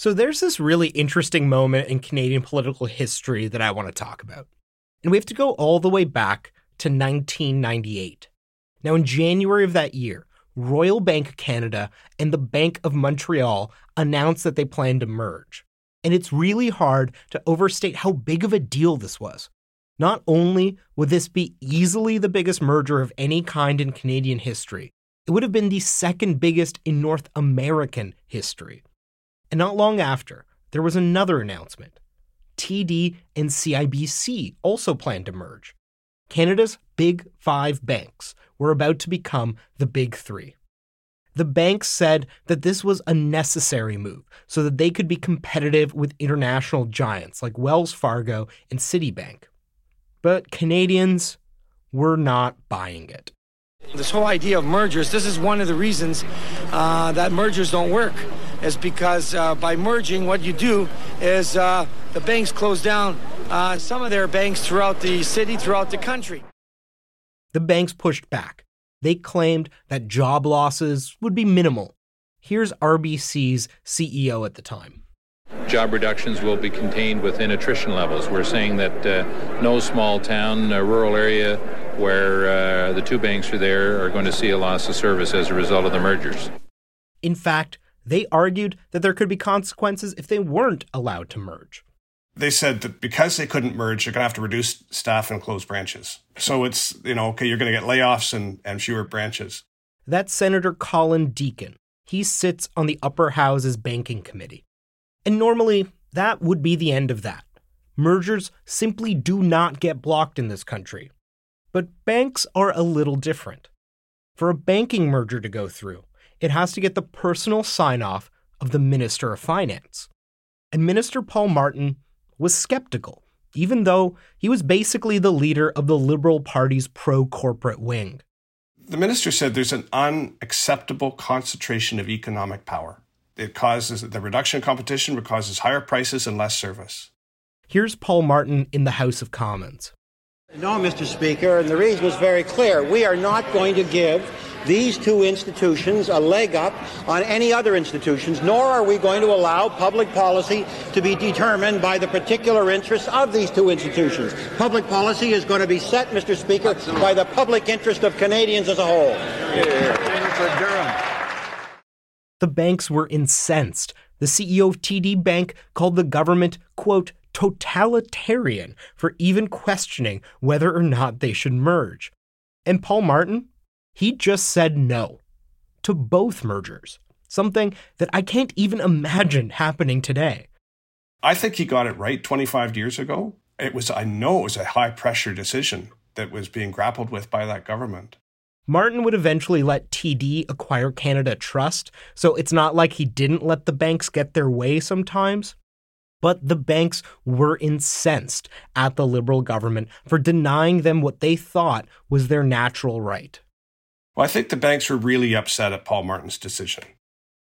So there's this really interesting moment in Canadian political history that I want to talk about. And we have to go all the way back to 1998. Now, in January of that year, Royal Bank of Canada and the Bank of Montreal announced that they planned to merge. And it's really hard to overstate how big of a deal this was. Not only would this be easily the biggest merger of any kind in Canadian history, it would have been the second biggest in North American history. And not long after, there was another announcement. TD and CIBC also planned to merge. Canada's big five banks were about to become the big three. The banks said that this was a necessary move so that they could be competitive with international giants like Wells Fargo and Citibank. But Canadians were not buying it. This whole idea of mergers, this is one of the reasons uh, that mergers don't work, is because uh, by merging, what you do is uh, the banks close down uh, some of their banks throughout the city, throughout the country. The banks pushed back. They claimed that job losses would be minimal. Here's RBC's CEO at the time. Job reductions will be contained within attrition levels. We're saying that uh, no small town, uh, rural area where uh, the two banks are there are going to see a loss of service as a result of the mergers. In fact, they argued that there could be consequences if they weren't allowed to merge they said that because they couldn't merge, they're going to have to reduce staff and close branches. So it's, you know, okay, you're going to get layoffs and, and fewer branches. That's Senator Colin Deacon. He sits on the upper house's banking committee. And normally, that would be the end of that. Mergers simply do not get blocked in this country. But banks are a little different. For a banking merger to go through, it has to get the personal sign off of the Minister of Finance. And Minister Paul Martin was skeptical, even though he was basically the leader of the Liberal Party's pro corporate wing. The minister said there's an unacceptable concentration of economic power. It causes the reduction of competition causes higher prices and less service. Here's Paul Martin in the House of Commons. No, Mr. Speaker, and the reason is very clear. We are not going to give these two institutions a leg up on any other institutions, nor are we going to allow public policy to be determined by the particular interests of these two institutions. Public policy is going to be set, Mr. Speaker, by the public interest of Canadians as a whole. The banks were incensed. The CEO of TD Bank called the government, quote, totalitarian for even questioning whether or not they should merge. And Paul Martin, he just said no to both mergers, something that I can't even imagine happening today. I think he got it right 25 years ago. It was, I know it was a high pressure decision that was being grappled with by that government. Martin would eventually let TD acquire Canada Trust, so it's not like he didn't let the banks get their way sometimes. But the banks were incensed at the Liberal government for denying them what they thought was their natural right. Well, I think the banks were really upset at Paul Martin's decision.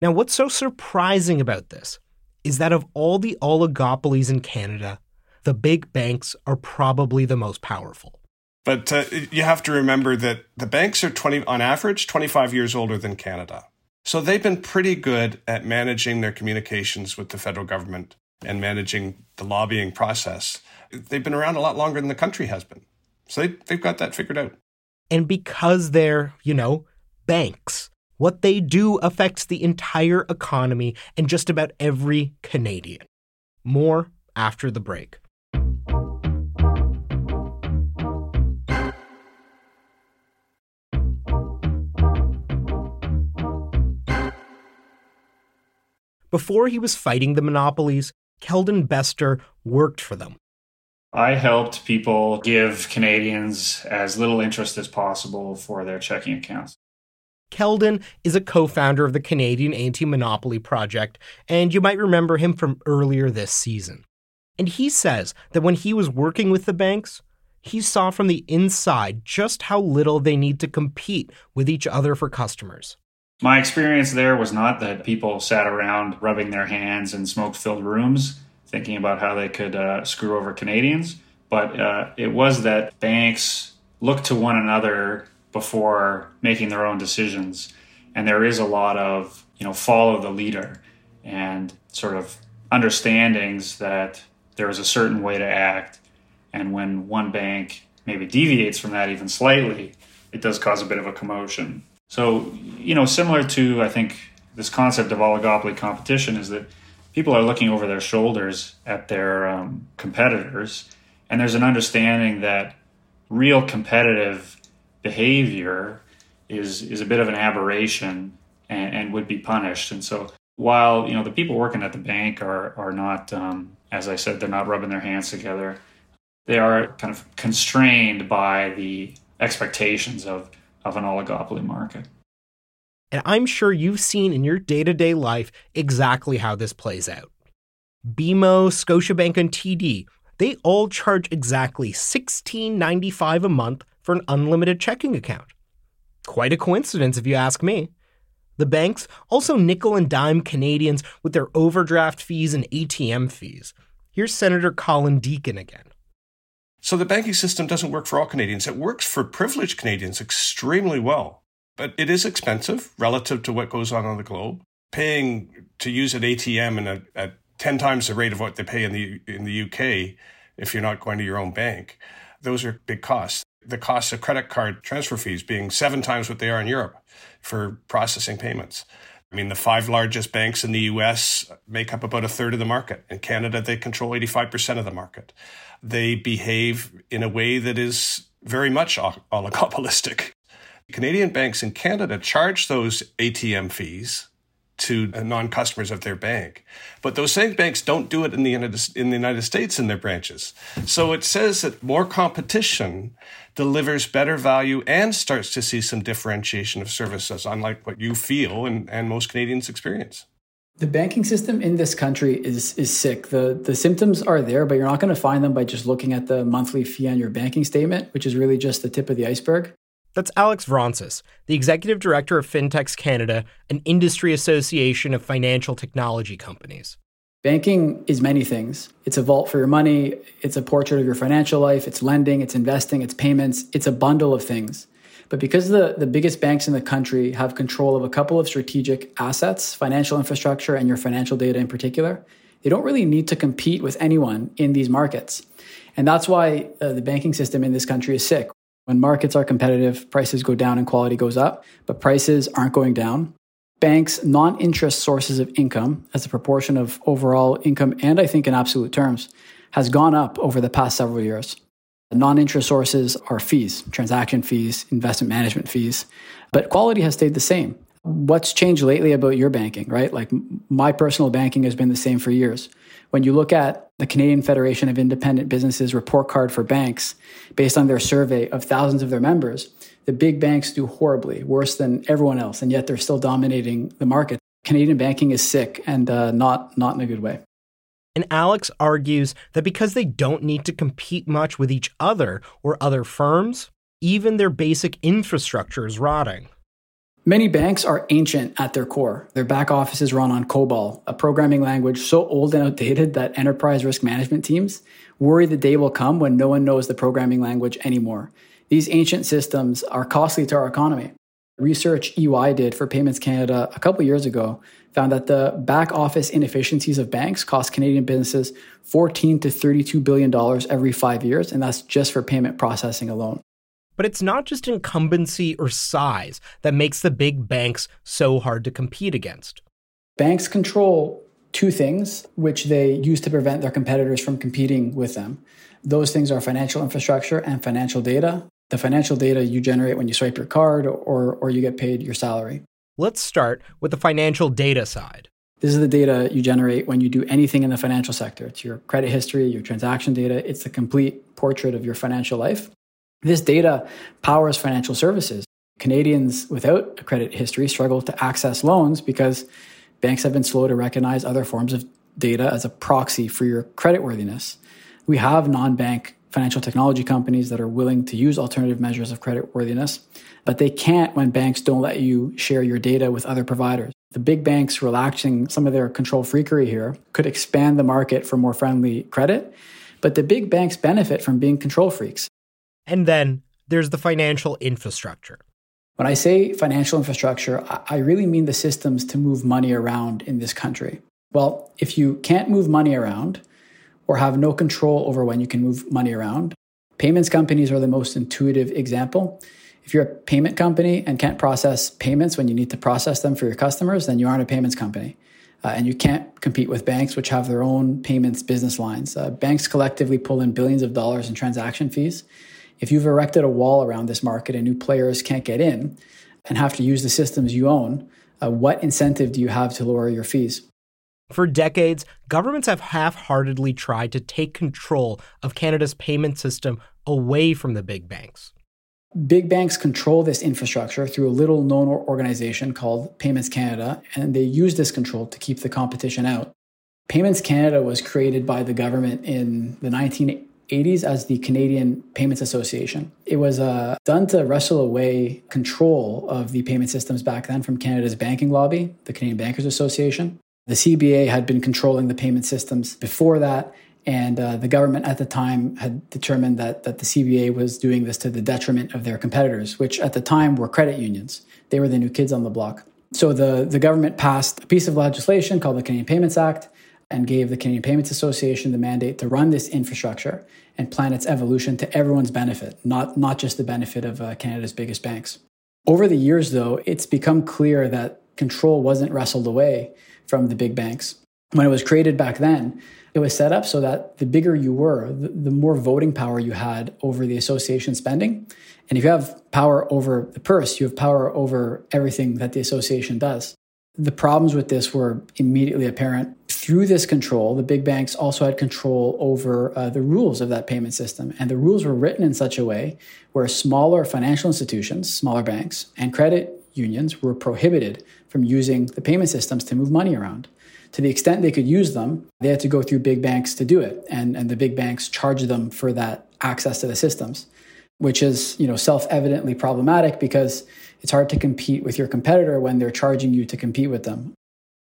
Now, what's so surprising about this is that of all the oligopolies in Canada, the big banks are probably the most powerful. But uh, you have to remember that the banks are 20 on average 25 years older than Canada. So they've been pretty good at managing their communications with the federal government and managing the lobbying process. They've been around a lot longer than the country has been. So they, they've got that figured out. And because they're, you know, banks, What they do affects the entire economy and just about every Canadian. More after the break. Before he was fighting the monopolies, Keldon Bester worked for them. I helped people give Canadians as little interest as possible for their checking accounts. Keldon is a co founder of the Canadian Anti Monopoly Project, and you might remember him from earlier this season. And he says that when he was working with the banks, he saw from the inside just how little they need to compete with each other for customers. My experience there was not that people sat around rubbing their hands in smoke filled rooms thinking about how they could uh, screw over Canadians, but uh, it was that banks looked to one another before making their own decisions. And there is a lot of, you know, follow the leader and sort of understandings that there is a certain way to act. And when one bank maybe deviates from that even slightly, it does cause a bit of a commotion. So, you know, similar to, I think, this concept of oligopoly competition is that people are looking over their shoulders at their um, competitors, and there's an understanding that real competitive behavior is is a bit of an aberration and, and would be punished. And so, while you know the people working at the bank are are not, um, as I said, they're not rubbing their hands together. They are kind of constrained by the expectations of of an oligopoly market. And I'm sure you've seen in your day to day life exactly how this plays out. BMO, Scotiabank, and TD, they all charge exactly $16.95 a month for an unlimited checking account. Quite a coincidence, if you ask me. The banks also nickel and dime Canadians with their overdraft fees and ATM fees. Here's Senator Colin Deacon again. So the banking system doesn't work for all Canadians. It works for privileged Canadians extremely well, but it is expensive relative to what goes on on the globe. Paying to use an ATM in a, at 10 times the rate of what they pay in the in the UK if you're not going to your own bank. Those are big costs. The cost of credit card transfer fees being seven times what they are in Europe for processing payments. I mean, the five largest banks in the US make up about a third of the market. In Canada, they control 85% of the market they behave in a way that is very much oligopolistic. Canadian banks in Canada charge those ATM fees to uh, non-customers of their bank, but those same banks don't do it in the United, in the United States in their branches. So it says that more competition delivers better value and starts to see some differentiation of services, unlike what you feel and, and most Canadians experience. The banking system in this country is is sick. The the symptoms are there, but you're not going to find them by just looking at the monthly fee on your banking statement, which is really just the tip of the iceberg. That's Alex Vronces, the executive director of FinTechs Canada, an industry association of financial technology companies. Banking is many things. It's a vault for your money, it's a portrait of your financial life, it's lending, it's investing, it's payments, it's a bundle of things. But because the, the biggest banks in the country have control of a couple of strategic assets, financial infrastructure, and your financial data in particular, they don't really need to compete with anyone in these markets. And that's why uh, the banking system in this country is sick. When markets are competitive, prices go down and quality goes up, but prices aren't going down. Banks' non interest sources of income, as a proportion of overall income, and I think in absolute terms, has gone up over the past several years. Non interest sources are fees, transaction fees, investment management fees, but quality has stayed the same. What's changed lately about your banking, right? Like my personal banking has been the same for years. When you look at the Canadian Federation of Independent Businesses report card for banks, based on their survey of thousands of their members, the big banks do horribly, worse than everyone else, and yet they're still dominating the market. Canadian banking is sick and uh, not not in a good way. And Alex argues that because they don't need to compete much with each other or other firms, even their basic infrastructure is rotting. Many banks are ancient at their core. Their back offices run on COBOL, a programming language so old and outdated that enterprise risk management teams worry the day will come when no one knows the programming language anymore. These ancient systems are costly to our economy. Research EY did for Payments Canada a couple years ago found that the back office inefficiencies of banks cost Canadian businesses 14 to 32 billion dollars every 5 years and that's just for payment processing alone. But it's not just incumbency or size that makes the big banks so hard to compete against. Banks control two things which they use to prevent their competitors from competing with them. Those things are financial infrastructure and financial data. The financial data you generate when you swipe your card or, or you get paid your salary. Let's start with the financial data side. This is the data you generate when you do anything in the financial sector. It's your credit history, your transaction data, it's the complete portrait of your financial life. This data powers financial services. Canadians without a credit history struggle to access loans because banks have been slow to recognize other forms of data as a proxy for your creditworthiness. We have non bank financial technology companies that are willing to use alternative measures of creditworthiness, but they can't when banks don't let you share your data with other providers. The big banks relaxing some of their control freakery here could expand the market for more friendly credit, but the big banks benefit from being control freaks. And then there's the financial infrastructure. When I say financial infrastructure, I really mean the systems to move money around in this country. Well, if you can't move money around or have no control over when you can move money around, payments companies are the most intuitive example. If you're a payment company and can't process payments when you need to process them for your customers, then you aren't a payments company. Uh, and you can't compete with banks, which have their own payments business lines. Uh, banks collectively pull in billions of dollars in transaction fees if you've erected a wall around this market and new players can't get in and have to use the systems you own, uh, what incentive do you have to lower your fees? For decades, governments have half heartedly tried to take control of Canada's payment system away from the big banks. Big banks control this infrastructure through a little known organization called Payments Canada, and they use this control to keep the competition out. Payments Canada was created by the government in the 1980s 80s as the Canadian Payments Association. It was uh, done to wrestle away control of the payment systems back then from Canada's banking lobby, the Canadian Bankers Association. The CBA had been controlling the payment systems before that, and uh, the government at the time had determined that, that the CBA was doing this to the detriment of their competitors, which at the time were credit unions. They were the new kids on the block. So the, the government passed a piece of legislation called the Canadian Payments Act and gave the Canadian Payments Association the mandate to run this infrastructure and plan its evolution to everyone's benefit, not, not just the benefit of uh, Canada's biggest banks. Over the years, though, it's become clear that control wasn't wrestled away from the big banks. When it was created back then, it was set up so that the bigger you were, the, the more voting power you had over the association spending. And if you have power over the purse, you have power over everything that the association does. The problems with this were immediately apparent. Through this control, the big banks also had control over uh, the rules of that payment system. And the rules were written in such a way where smaller financial institutions, smaller banks, and credit unions were prohibited from using the payment systems to move money around. To the extent they could use them, they had to go through big banks to do it. And, and the big banks charged them for that access to the systems, which is you know, self evidently problematic because it's hard to compete with your competitor when they're charging you to compete with them.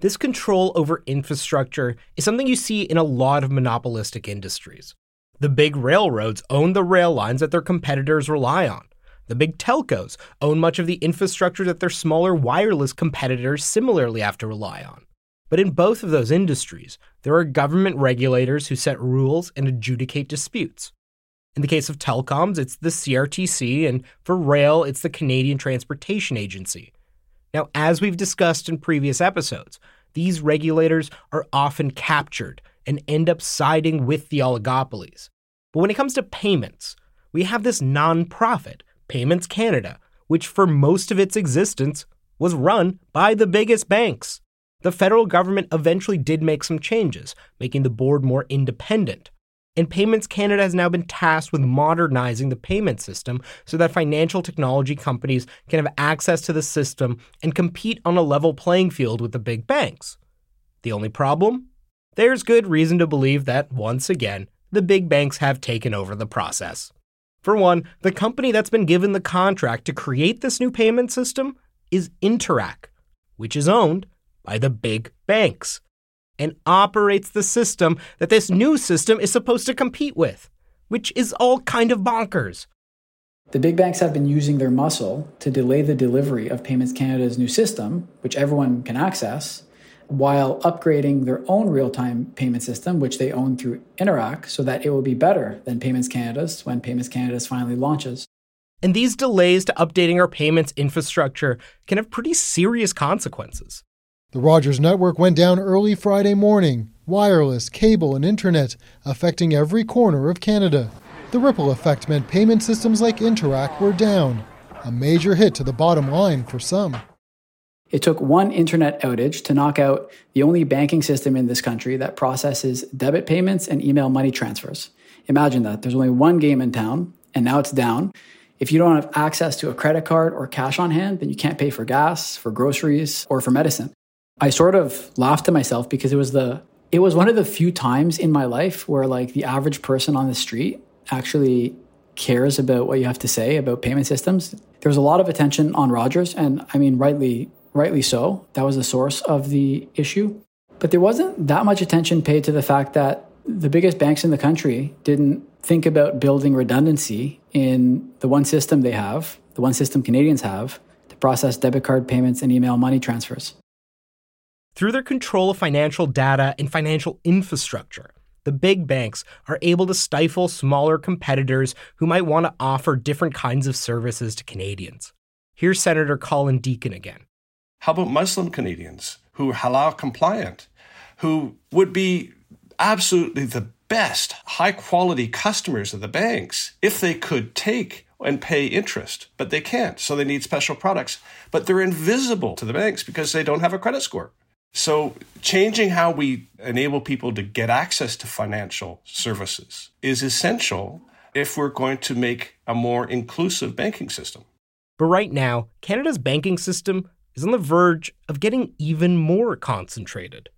This control over infrastructure is something you see in a lot of monopolistic industries. The big railroads own the rail lines that their competitors rely on. The big telcos own much of the infrastructure that their smaller wireless competitors similarly have to rely on. But in both of those industries, there are government regulators who set rules and adjudicate disputes. In the case of telecoms, it's the CRTC, and for rail, it's the Canadian Transportation Agency. Now, as we've discussed in previous episodes, these regulators are often captured and end up siding with the oligopolies. But when it comes to payments, we have this nonprofit, Payments Canada, which for most of its existence was run by the biggest banks. The federal government eventually did make some changes, making the board more independent. And Payments Canada has now been tasked with modernizing the payment system so that financial technology companies can have access to the system and compete on a level playing field with the big banks. The only problem? There's good reason to believe that, once again, the big banks have taken over the process. For one, the company that's been given the contract to create this new payment system is Interac, which is owned by the big banks and operates the system that this new system is supposed to compete with, which is all kind of bonkers. The big banks have been using their muscle to delay the delivery of Payments Canada's new system, which everyone can access, while upgrading their own real time payment system, which they own through Interac, so that it will be better than Payments Canada's when Payments Canada's finally launches. And these delays to updating our payments infrastructure can have pretty serious consequences. The Rogers network went down early Friday morning, wireless, cable, and internet, affecting every corner of Canada. The ripple effect meant payment systems like Interac were down, a major hit to the bottom line for some. It took one internet outage to knock out the only banking system in this country that processes debit payments and email money transfers. Imagine that. There's only one game in town, and now it's down. If you don't have access to a credit card or cash on hand, then you can't pay for gas, for groceries, or for medicine. I sort of laughed to myself because it was the it was one of the few times in my life where like the average person on the street actually cares about what you have to say about payment systems. There was a lot of attention on Rogers and I mean rightly rightly so. That was the source of the issue. But there wasn't that much attention paid to the fact that the biggest banks in the country didn't think about building redundancy in the one system they have, the one system Canadians have, to process debit card payments and email money transfers. Through their control of financial data and financial infrastructure, the big banks are able to stifle smaller competitors who might want to offer different kinds of services to Canadians. Here's Senator Colin Deacon again. How about Muslim Canadians who are halal compliant, who would be absolutely the best high quality customers of the banks if they could take and pay interest, but they can't. So they need special products, but they're invisible to the banks because they don't have a credit score. So, changing how we enable people to get access to financial services is essential if we're going to make a more inclusive banking system. But right now, Canada's banking system is on the verge of getting even more concentrated.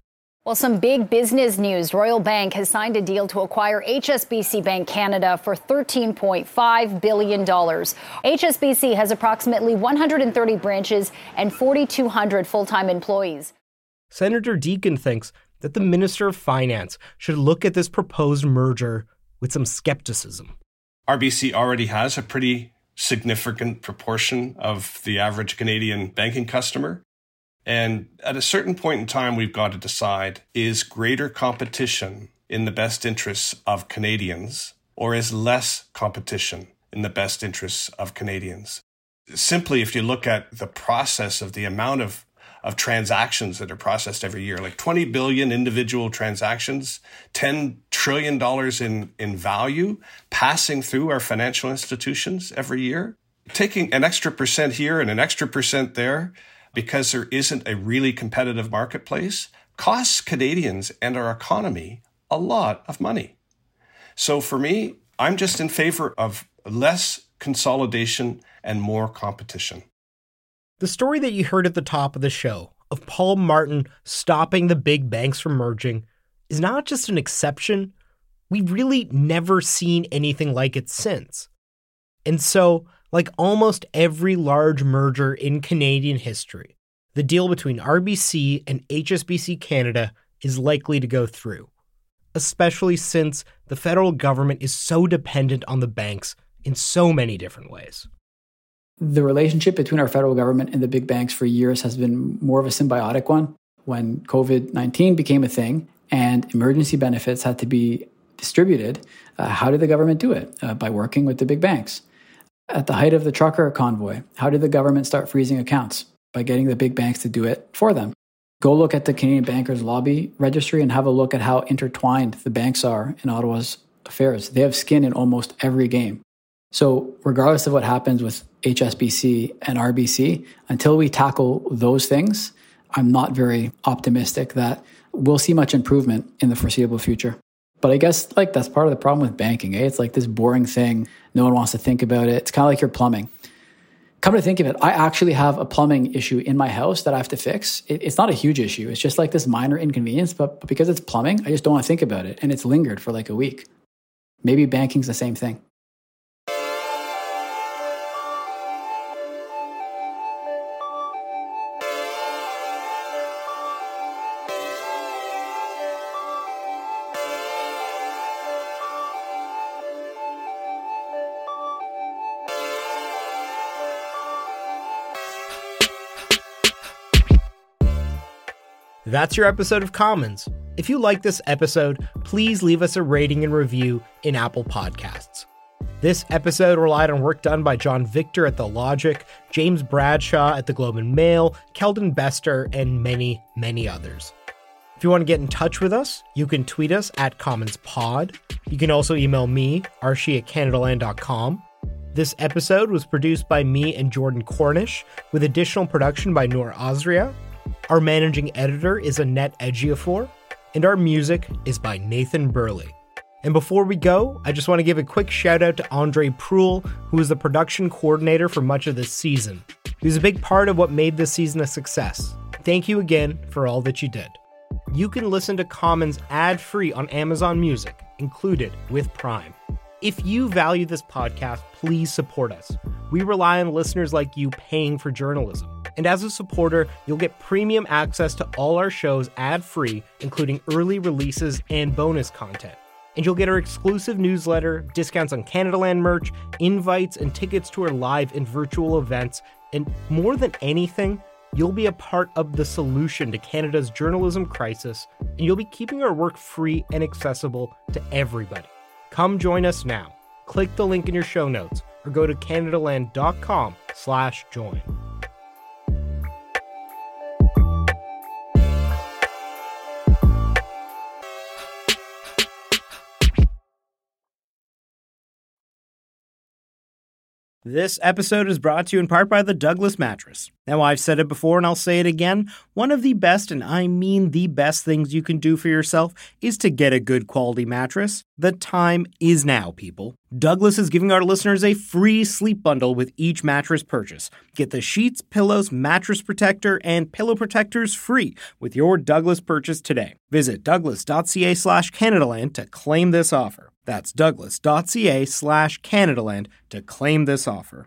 Well, some big business news. Royal Bank has signed a deal to acquire HSBC Bank Canada for $13.5 billion. HSBC has approximately 130 branches and 4,200 full time employees. Senator Deacon thinks that the Minister of Finance should look at this proposed merger with some skepticism. RBC already has a pretty significant proportion of the average Canadian banking customer. And at a certain point in time, we've got to decide is greater competition in the best interests of Canadians or is less competition in the best interests of Canadians? Simply, if you look at the process of the amount of of transactions that are processed every year, like 20 billion individual transactions, $10 trillion in, in value passing through our financial institutions every year. Taking an extra percent here and an extra percent there because there isn't a really competitive marketplace costs Canadians and our economy a lot of money. So for me, I'm just in favor of less consolidation and more competition. The story that you heard at the top of the show of Paul Martin stopping the big banks from merging is not just an exception, we've really never seen anything like it since. And so, like almost every large merger in Canadian history, the deal between RBC and HSBC Canada is likely to go through, especially since the federal government is so dependent on the banks in so many different ways the relationship between our federal government and the big banks for years has been more of a symbiotic one. When COVID 19 became a thing and emergency benefits had to be distributed, uh, how did the government do it? Uh, by working with the big banks. At the height of the trucker convoy, how did the government start freezing accounts? By getting the big banks to do it for them. Go look at the Canadian Bankers Lobby Registry and have a look at how intertwined the banks are in Ottawa's affairs. They have skin in almost every game. So, regardless of what happens with HSBC and RBC, until we tackle those things, I'm not very optimistic that we'll see much improvement in the foreseeable future. But I guess like that's part of the problem with banking. Eh? It's like this boring thing. No one wants to think about it. It's kind of like your plumbing. Come to think of it, I actually have a plumbing issue in my house that I have to fix. It, it's not a huge issue. It's just like this minor inconvenience, but, but because it's plumbing, I just don't want to think about it. And it's lingered for like a week. Maybe banking's the same thing. That's your episode of Commons. If you like this episode, please leave us a rating and review in Apple Podcasts. This episode relied on work done by John Victor at The Logic, James Bradshaw at The Globe and Mail, Keldon Bester, and many, many others. If you want to get in touch with us, you can tweet us at CommonsPod. You can also email me, arshy at CanadaLand.com. This episode was produced by me and Jordan Cornish, with additional production by Noor Azrieh. Our managing editor is Annette Ejiofor, and our music is by Nathan Burley. And before we go, I just want to give a quick shout out to Andre Proulx, who was the production coordinator for much of this season. He was a big part of what made this season a success. Thank you again for all that you did. You can listen to Commons ad free on Amazon Music, included with Prime. If you value this podcast, please support us. We rely on listeners like you paying for journalism. And as a supporter, you'll get premium access to all our shows ad free, including early releases and bonus content. And you'll get our exclusive newsletter, discounts on Canadaland merch, invites, and tickets to our live and virtual events. And more than anything, you'll be a part of the solution to Canada's journalism crisis, and you'll be keeping our work free and accessible to everybody. Come join us now. Click the link in your show notes or go to canadaland.com slash join. This episode is brought to you in part by the Douglas Mattress. Now, I've said it before and I'll say it again. One of the best, and I mean the best things you can do for yourself is to get a good quality mattress. The time is now, people. Douglas is giving our listeners a free sleep bundle with each mattress purchase. Get the sheets, pillows, mattress protector, and pillow protectors free with your Douglas purchase today. Visit douglas.ca slash Canadaland to claim this offer. That's douglas.ca slash Canadaland to claim this offer.